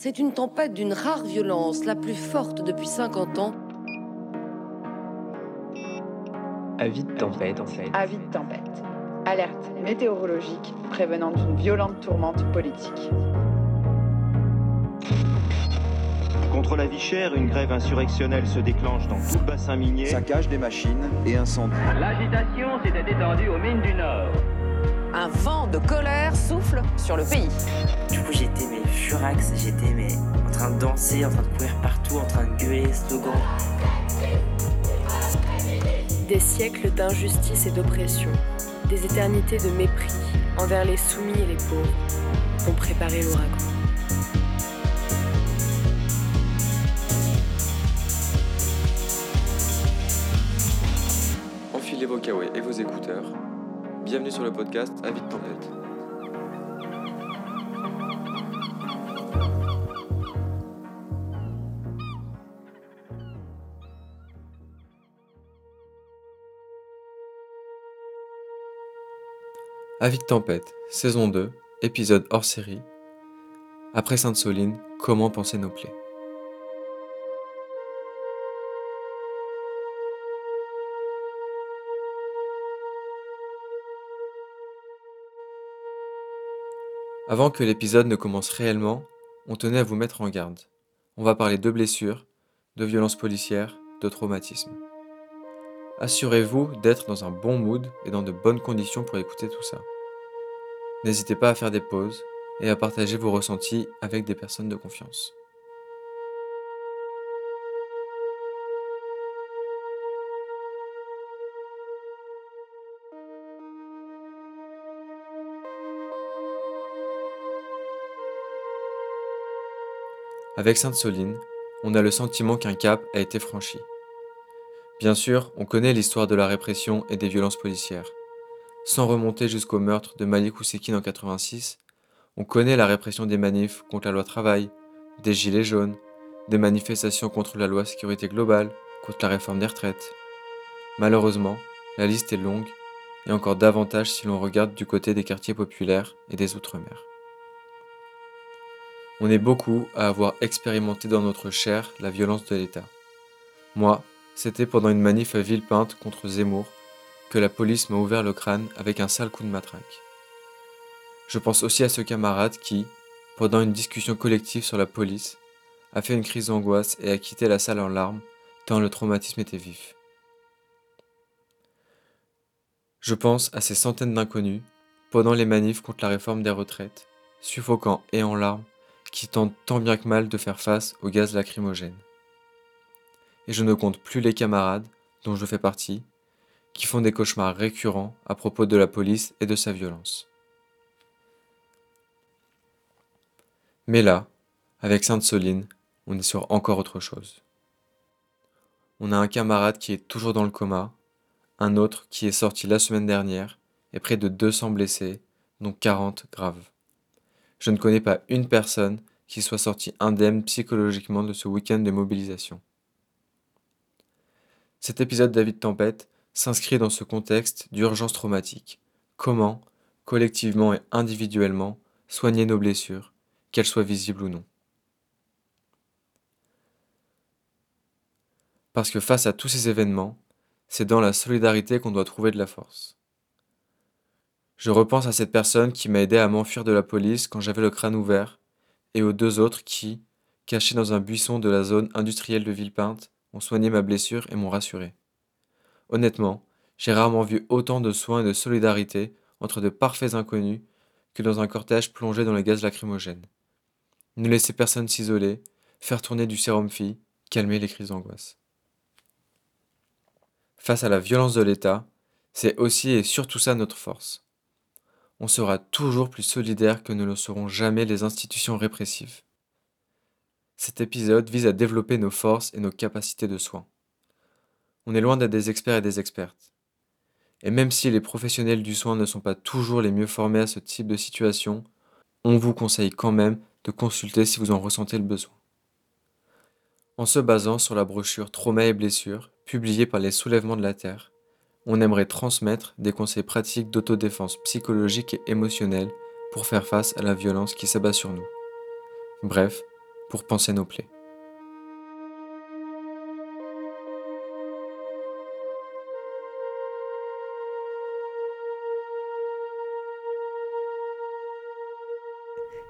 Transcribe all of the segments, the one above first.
C'est une tempête d'une rare violence, la plus forte depuis 50 ans. Avis de tempête, en fait. Avis de tempête. Alerte météorologique prévenant d'une violente tourmente politique. Contre la vie chère, une grève insurrectionnelle se déclenche dans tout le bassin minier. Saccage des machines et incendie. L'agitation s'était étendue aux mines du Nord. Un vent de colère souffle sur le pays. Du coup, j'étais furax, j'étais mais en train de danser, en train de courir partout, en train de gueuler, slogan. Des siècles d'injustice et d'oppression, des éternités de mépris envers les soumis et les pauvres ont préparé l'ouragan. Enfilez vos kawaii et vos écouteurs. Bienvenue sur le podcast Avis de tempête. Avis de tempête, saison 2, épisode hors série. Après Sainte-Soline, comment penser nos plaies? Avant que l'épisode ne commence réellement, on tenait à vous mettre en garde. On va parler de blessures, de violences policières, de traumatismes. Assurez-vous d'être dans un bon mood et dans de bonnes conditions pour écouter tout ça. N'hésitez pas à faire des pauses et à partager vos ressentis avec des personnes de confiance. Avec Sainte-Soline, on a le sentiment qu'un cap a été franchi. Bien sûr, on connaît l'histoire de la répression et des violences policières. Sans remonter jusqu'au meurtre de Malik Oussekine en 86, on connaît la répression des manifs contre la loi travail, des gilets jaunes, des manifestations contre la loi sécurité globale, contre la réforme des retraites. Malheureusement, la liste est longue, et encore davantage si l'on regarde du côté des quartiers populaires et des Outre-mer. On est beaucoup à avoir expérimenté dans notre chair la violence de l'État. Moi, c'était pendant une manif à Villepinte contre Zemmour que la police m'a ouvert le crâne avec un sale coup de matraque. Je pense aussi à ce camarade qui, pendant une discussion collective sur la police, a fait une crise d'angoisse et a quitté la salle en larmes, tant le traumatisme était vif. Je pense à ces centaines d'inconnus, pendant les manifs contre la réforme des retraites, suffocants et en larmes, qui tentent tant bien que mal de faire face au gaz lacrymogène. Et je ne compte plus les camarades, dont je fais partie, qui font des cauchemars récurrents à propos de la police et de sa violence. Mais là, avec Sainte-Soline, on est sur encore autre chose. On a un camarade qui est toujours dans le coma, un autre qui est sorti la semaine dernière, et près de 200 blessés, dont 40 graves je ne connais pas une personne qui soit sortie indemne psychologiquement de ce week-end de mobilisation. Cet épisode David Tempête s'inscrit dans ce contexte d'urgence traumatique. Comment, collectivement et individuellement, soigner nos blessures, qu'elles soient visibles ou non? Parce que face à tous ces événements, c'est dans la solidarité qu'on doit trouver de la force. Je repense à cette personne qui m'a aidé à m'enfuir de la police quand j'avais le crâne ouvert, et aux deux autres qui, cachés dans un buisson de la zone industrielle de Villepinte, ont soigné ma blessure et m'ont rassuré. Honnêtement, j'ai rarement vu autant de soins et de solidarité entre de parfaits inconnus que dans un cortège plongé dans les gaz lacrymogènes. Ne laisser personne s'isoler, faire tourner du sérum fille, calmer les crises d'angoisse. Face à la violence de l'État, c'est aussi et surtout ça notre force on sera toujours plus solidaire que ne le seront jamais les institutions répressives. Cet épisode vise à développer nos forces et nos capacités de soins. On est loin d'être des experts et des expertes. Et même si les professionnels du soin ne sont pas toujours les mieux formés à ce type de situation, on vous conseille quand même de consulter si vous en ressentez le besoin. En se basant sur la brochure Trauma et blessures, publiée par les Soulèvements de la Terre, on aimerait transmettre des conseils pratiques d'autodéfense psychologique et émotionnelle pour faire face à la violence qui s'abat sur nous. Bref, pour penser nos plaies.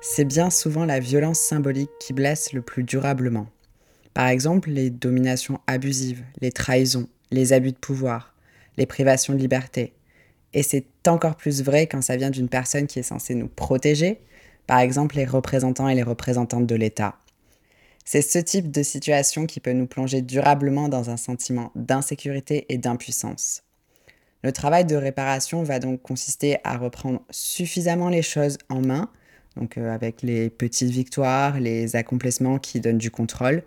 C'est bien souvent la violence symbolique qui blesse le plus durablement. Par exemple, les dominations abusives, les trahisons, les abus de pouvoir, les privations de liberté. Et c'est encore plus vrai quand ça vient d'une personne qui est censée nous protéger, par exemple les représentants et les représentantes de l'État. C'est ce type de situation qui peut nous plonger durablement dans un sentiment d'insécurité et d'impuissance. Le travail de réparation va donc consister à reprendre suffisamment les choses en main, donc euh, avec les petites victoires, les accomplissements qui donnent du contrôle,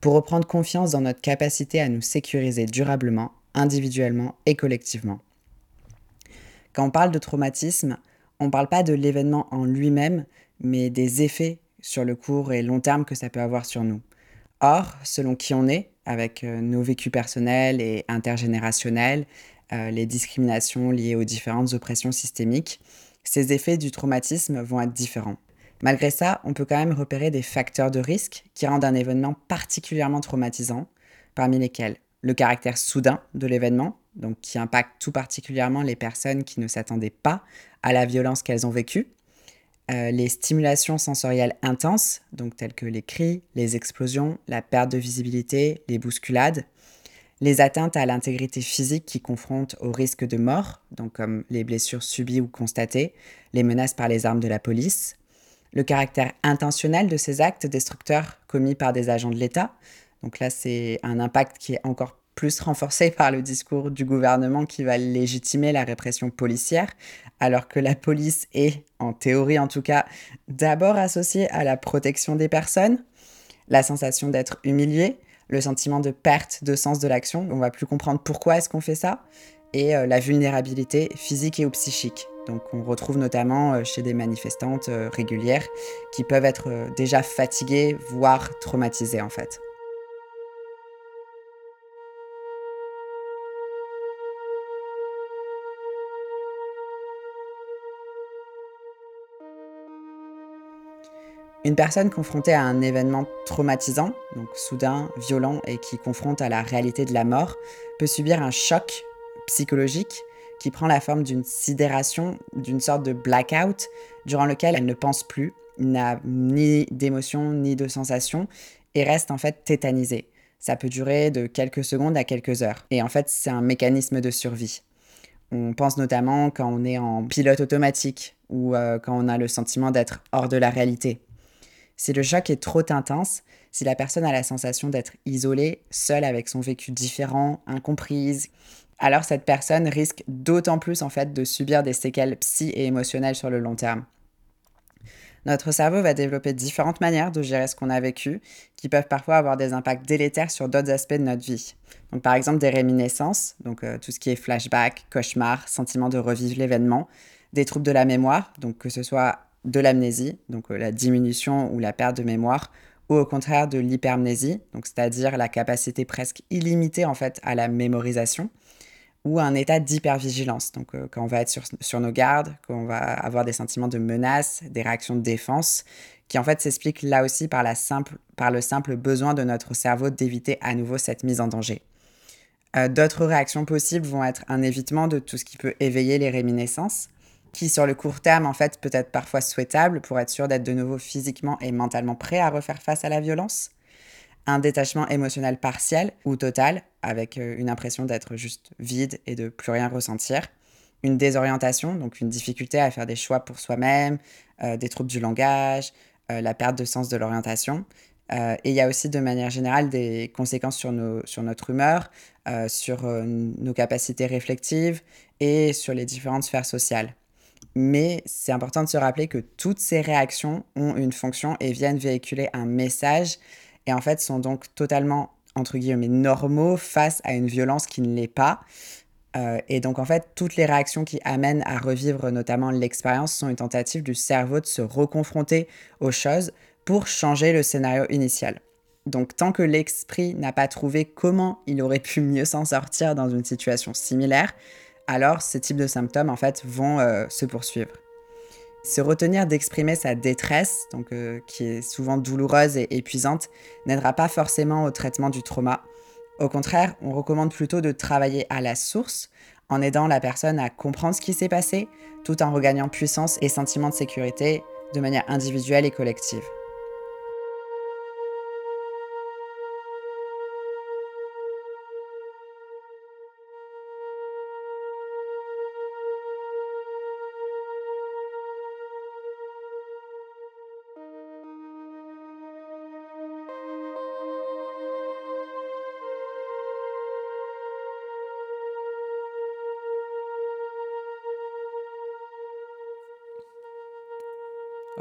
pour reprendre confiance dans notre capacité à nous sécuriser durablement, individuellement et collectivement. Quand on parle de traumatisme, on ne parle pas de l'événement en lui-même, mais des effets sur le court et long terme que ça peut avoir sur nous. Or, selon qui on est, avec euh, nos vécus personnels et intergénérationnels, euh, les discriminations liées aux différentes oppressions systémiques, ces effets du traumatisme vont être différents. Malgré ça, on peut quand même repérer des facteurs de risque qui rendent un événement particulièrement traumatisant, parmi lesquels le caractère soudain de l'événement, donc qui impacte tout particulièrement les personnes qui ne s'attendaient pas à la violence qu'elles ont vécue, euh, les stimulations sensorielles intenses, donc telles que les cris, les explosions, la perte de visibilité, les bousculades, les atteintes à l'intégrité physique qui confrontent au risque de mort, donc comme les blessures subies ou constatées, les menaces par les armes de la police, le caractère intentionnel de ces actes destructeurs commis par des agents de l'État. Donc là, c'est un impact qui est encore plus renforcé par le discours du gouvernement qui va légitimer la répression policière, alors que la police est, en théorie en tout cas, d'abord associée à la protection des personnes, la sensation d'être humilié, le sentiment de perte de sens de l'action, on va plus comprendre pourquoi est-ce qu'on fait ça, et euh, la vulnérabilité physique et ou psychique. Donc on retrouve notamment euh, chez des manifestantes euh, régulières qui peuvent être déjà fatiguées, voire traumatisées en fait. Une personne confrontée à un événement traumatisant, donc soudain, violent et qui confronte à la réalité de la mort, peut subir un choc psychologique qui prend la forme d'une sidération, d'une sorte de blackout, durant lequel elle ne pense plus, n'a ni d'émotion ni de sensation et reste en fait tétanisée. Ça peut durer de quelques secondes à quelques heures. Et en fait, c'est un mécanisme de survie. On pense notamment quand on est en pilote automatique ou euh, quand on a le sentiment d'être hors de la réalité. Si le choc est trop intense, si la personne a la sensation d'être isolée, seule avec son vécu différent, incomprise, alors cette personne risque d'autant plus en fait de subir des séquelles psy et émotionnelles sur le long terme. Notre cerveau va développer différentes manières de gérer ce qu'on a vécu, qui peuvent parfois avoir des impacts délétères sur d'autres aspects de notre vie. Donc par exemple des réminiscences, donc euh, tout ce qui est flashback, cauchemar, sentiment de revivre l'événement, des troubles de la mémoire, donc que ce soit de l'amnésie, donc euh, la diminution ou la perte de mémoire, ou au contraire de l'hypermnésie, donc c'est-à-dire la capacité presque illimitée en fait à la mémorisation, ou un état d'hypervigilance, donc euh, quand on va être sur, nos gardes, quand on va avoir des sentiments de menace, des réactions de défense, qui en fait s'expliquent là aussi par, la simple, par le simple besoin de notre cerveau d'éviter à nouveau cette mise en danger. Euh, d'autres réactions possibles vont être un évitement de tout ce qui peut éveiller les réminiscences, qui sur le court terme en fait peut être parfois souhaitable pour être sûr d'être de nouveau physiquement et mentalement prêt à refaire face à la violence. Un détachement émotionnel partiel ou total, avec euh, une impression d'être juste vide et de plus rien ressentir. Une désorientation, donc une difficulté à faire des choix pour soi-même, euh, des troubles du langage, euh, la perte de sens de l'orientation. et il y a aussi de manière générale des conséquences sur, sur notre humeur, sur nos capacités réflectives et sur les différentes sphères sociales. Mais c'est important de se rappeler que toutes ces réactions ont une fonction et viennent véhiculer un message et en fait sont donc totalement, entre guillemets, normaux face à une violence qui ne l'est pas. Euh, et donc en fait, toutes les réactions qui amènent à revivre notamment l'expérience sont une tentative du cerveau de se reconfronter aux choses pour changer le scénario initial. Donc tant que l'esprit n'a pas trouvé comment il aurait pu mieux s'en sortir dans une situation similaire, alors ces types de symptômes en fait vont euh, se poursuivre. Se retenir d'exprimer sa détresse, donc euh, qui est souvent douloureuse et épuisante, n'aidera pas forcément au traitement du trauma. Au contraire, on recommande plutôt de travailler à la source en aidant la personne à comprendre ce qui s'est passé, tout en regagnant puissance et sentiment de sécurité de manière individuelle et collective.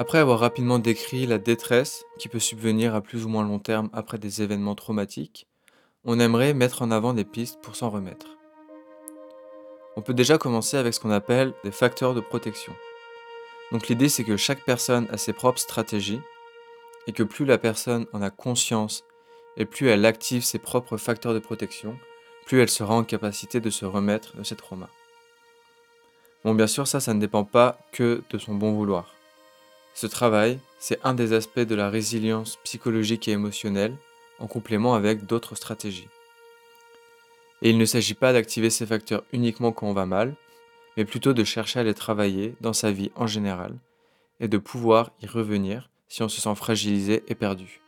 Après avoir rapidement décrit la détresse qui peut subvenir à plus ou moins long terme après des événements traumatiques, on aimerait mettre en avant des pistes pour s'en remettre. On peut déjà commencer avec ce qu'on appelle des facteurs de protection. Donc l'idée c'est que chaque personne a ses propres stratégies et que plus la personne en a conscience et plus elle active ses propres facteurs de protection, plus elle sera en capacité de se remettre de ses traumas. Bon bien sûr ça ça ne dépend pas que de son bon vouloir. Ce travail, c'est un des aspects de la résilience psychologique et émotionnelle, en complément avec d'autres stratégies. Et il ne s'agit pas d'activer ces facteurs uniquement quand on va mal, mais plutôt de chercher à les travailler dans sa vie en général, et de pouvoir y revenir si on se sent fragilisé et perdu.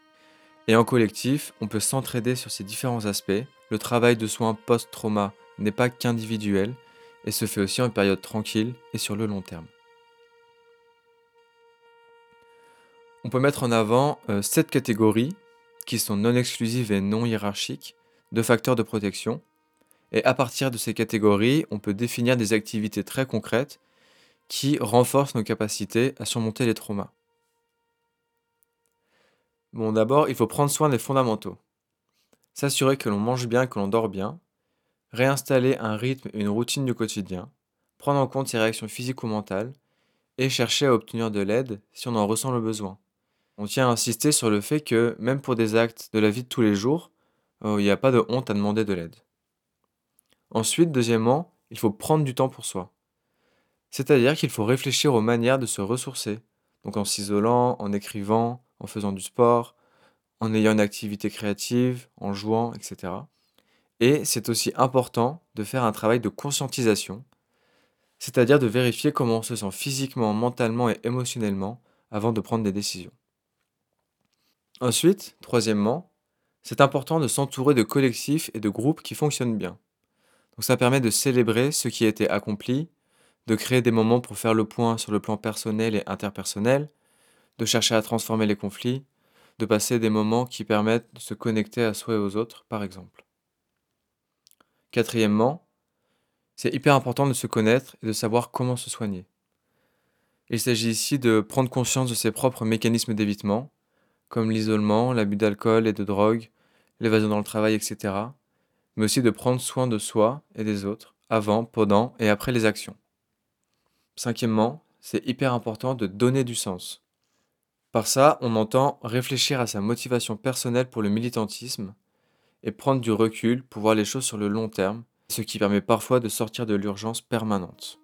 Et en collectif, on peut s'entraider sur ces différents aspects. Le travail de soins post-trauma n'est pas qu'individuel, et se fait aussi en période tranquille et sur le long terme. On peut mettre en avant euh, sept catégories qui sont non exclusives et non hiérarchiques de facteurs de protection. Et à partir de ces catégories, on peut définir des activités très concrètes qui renforcent nos capacités à surmonter les traumas. Bon, d'abord, il faut prendre soin des fondamentaux. S'assurer que l'on mange bien, que l'on dort bien. Réinstaller un rythme et une routine du quotidien. Prendre en compte ses réactions physiques ou mentales. Et chercher à obtenir de l'aide si on en ressent le besoin. On tient à insister sur le fait que même pour des actes de la vie de tous les jours, euh, il n'y a pas de honte à demander de l'aide. Ensuite, deuxièmement, il faut prendre du temps pour soi. C'est-à-dire qu'il faut réfléchir aux manières de se ressourcer, donc en s'isolant, en écrivant, en faisant du sport, en ayant une activité créative, en jouant, etc. Et c'est aussi important de faire un travail de conscientisation, c'est-à-dire de vérifier comment on se sent physiquement, mentalement et émotionnellement avant de prendre des décisions. Ensuite, troisièmement, c'est important de s'entourer de collectifs et de groupes qui fonctionnent bien. Donc ça permet de célébrer ce qui a été accompli, de créer des moments pour faire le point sur le plan personnel et interpersonnel, de chercher à transformer les conflits, de passer des moments qui permettent de se connecter à soi et aux autres, par exemple. Quatrièmement, c'est hyper important de se connaître et de savoir comment se soigner. Il s'agit ici de prendre conscience de ses propres mécanismes d'évitement, comme l'isolement, l'abus d'alcool et de drogue, l'évasion dans le travail, etc., mais aussi de prendre soin de soi et des autres, avant, pendant et après les actions. Cinquièmement, c'est hyper important de donner du sens. Par ça, on entend réfléchir à sa motivation personnelle pour le militantisme et prendre du recul pour voir les choses sur le long terme, ce qui permet parfois de sortir de l'urgence permanente.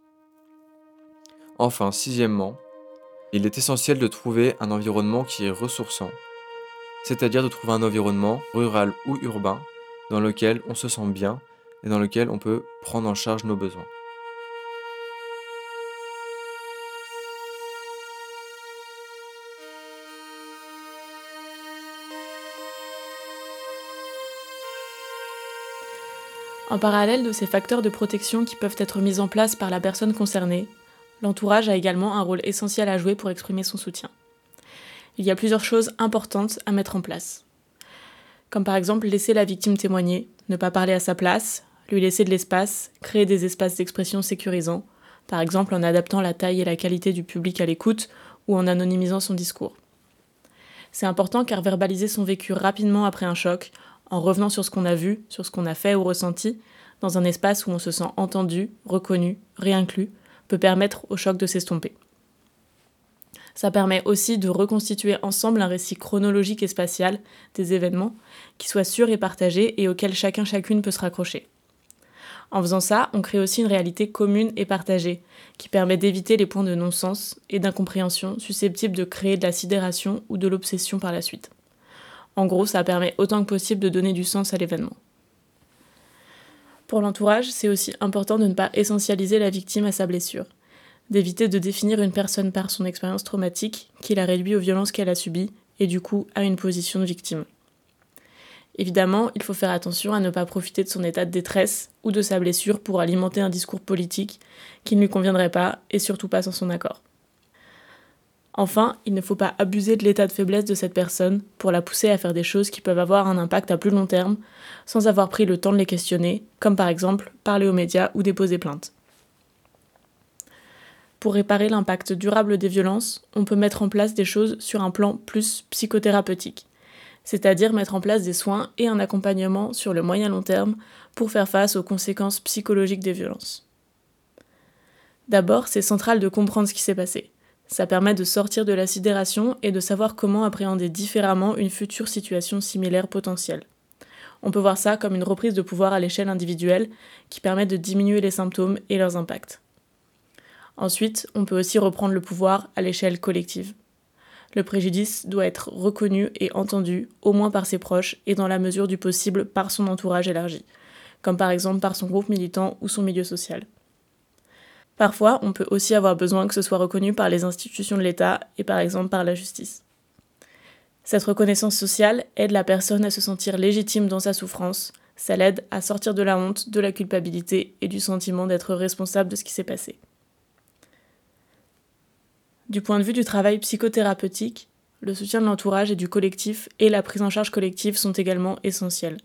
Enfin, sixièmement, il est essentiel de trouver un environnement qui est ressourçant, c'est-à-dire de trouver un environnement rural ou urbain dans lequel on se sent bien et dans lequel on peut prendre en charge nos besoins. En parallèle de ces facteurs de protection qui peuvent être mis en place par la personne concernée, l'entourage a également un rôle essentiel à jouer pour exprimer son soutien. Il y a plusieurs choses importantes à mettre en place. Comme par exemple laisser la victime témoigner, ne pas parler à sa place, lui laisser de l'espace, créer des espaces d'expression sécurisants, par exemple en adaptant la taille et la qualité du public à l'écoute ou en anonymisant son discours. C'est important car verbaliser son vécu rapidement après un choc, en revenant sur ce qu'on a vu, sur ce qu'on a fait ou ressenti, dans un espace où on se sent entendu, reconnu, réinclus, peut permettre au choc de s'estomper. Ça permet aussi de reconstituer ensemble un récit chronologique et spatial des événements qui soit sûr et partagé et auquel chacun chacune peut se raccrocher. En faisant ça, on crée aussi une réalité commune et partagée, qui permet d'éviter les points de non-sens et d'incompréhension susceptibles de créer de la sidération ou de l'obsession par la suite. En gros, ça permet autant que possible de donner du sens à l'événement. Pour l'entourage, c'est aussi important de ne pas essentialiser la victime à sa blessure, d'éviter de définir une personne par son expérience traumatique qui la réduit aux violences qu'elle a subies et du coup à une position de victime. Évidemment, il faut faire attention à ne pas profiter de son état de détresse ou de sa blessure pour alimenter un discours politique qui ne lui conviendrait pas et surtout pas sans son accord. Enfin, il ne faut pas abuser de l'état de faiblesse de cette personne pour la pousser à faire des choses qui peuvent avoir un impact à plus long terme sans avoir pris le temps de les questionner, comme par exemple parler aux médias ou déposer plainte. Pour réparer l'impact durable des violences, on peut mettre en place des choses sur un plan plus psychothérapeutique c'est-à-dire mettre en place des soins et un accompagnement sur le moyen long terme pour faire face aux conséquences psychologiques des violences. D'abord, c'est central de comprendre ce qui s'est passé. Ça permet de sortir de la sidération et de savoir comment appréhender différemment une future situation similaire potentielle. On peut voir ça comme une reprise de pouvoir à l'échelle individuelle qui permet de diminuer les symptômes et leurs impacts. Ensuite, on peut aussi reprendre le pouvoir à l'échelle collective le préjudice doit être reconnu et entendu, au moins par ses proches et dans la mesure du possible par son entourage élargi, comme par exemple par son groupe militant ou son milieu social. Parfois, on peut aussi avoir besoin que ce soit reconnu par les institutions de l'État et par exemple par la justice. Cette reconnaissance sociale aide la personne à se sentir légitime dans sa souffrance, ça l'aide à sortir de la honte, de la culpabilité et du sentiment d'être responsable de ce qui s'est passé. Du point de vue du travail psychothérapeutique, le soutien de l'entourage et du collectif et la prise en charge collective sont également essentiels.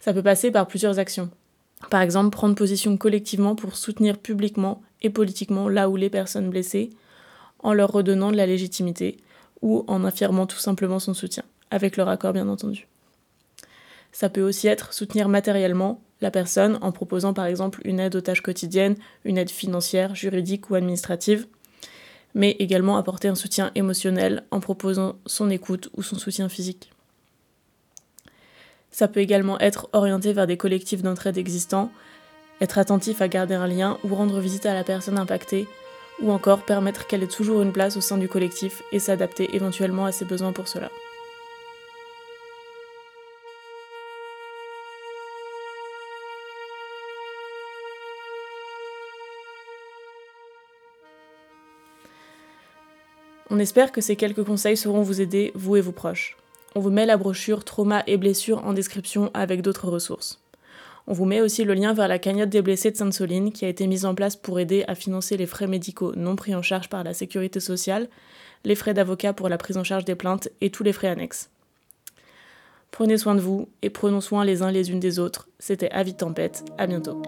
Ça peut passer par plusieurs actions. Par exemple, prendre position collectivement pour soutenir publiquement et politiquement là où les personnes blessées, en leur redonnant de la légitimité ou en affirmant tout simplement son soutien, avec leur accord bien entendu. Ça peut aussi être soutenir matériellement la personne en proposant par exemple une aide aux tâches quotidiennes, une aide financière, juridique ou administrative, mais également apporter un soutien émotionnel en proposant son écoute ou son soutien physique. Ça peut également être orienté vers des collectifs d'entraide existants, être attentif à garder un lien ou rendre visite à la personne impactée, ou encore permettre qu'elle ait toujours une place au sein du collectif et s'adapter éventuellement à ses besoins pour cela. On espère que ces quelques conseils sauront vous aider, vous et vos proches. On vous met la brochure Trauma et blessures en description avec d'autres ressources. On vous met aussi le lien vers la cagnotte des blessés de Sainte-Soline qui a été mise en place pour aider à financer les frais médicaux non pris en charge par la sécurité sociale, les frais d'avocat pour la prise en charge des plaintes et tous les frais annexes. Prenez soin de vous et prenons soin les uns les unes des autres. C'était Avis Tempête, à bientôt.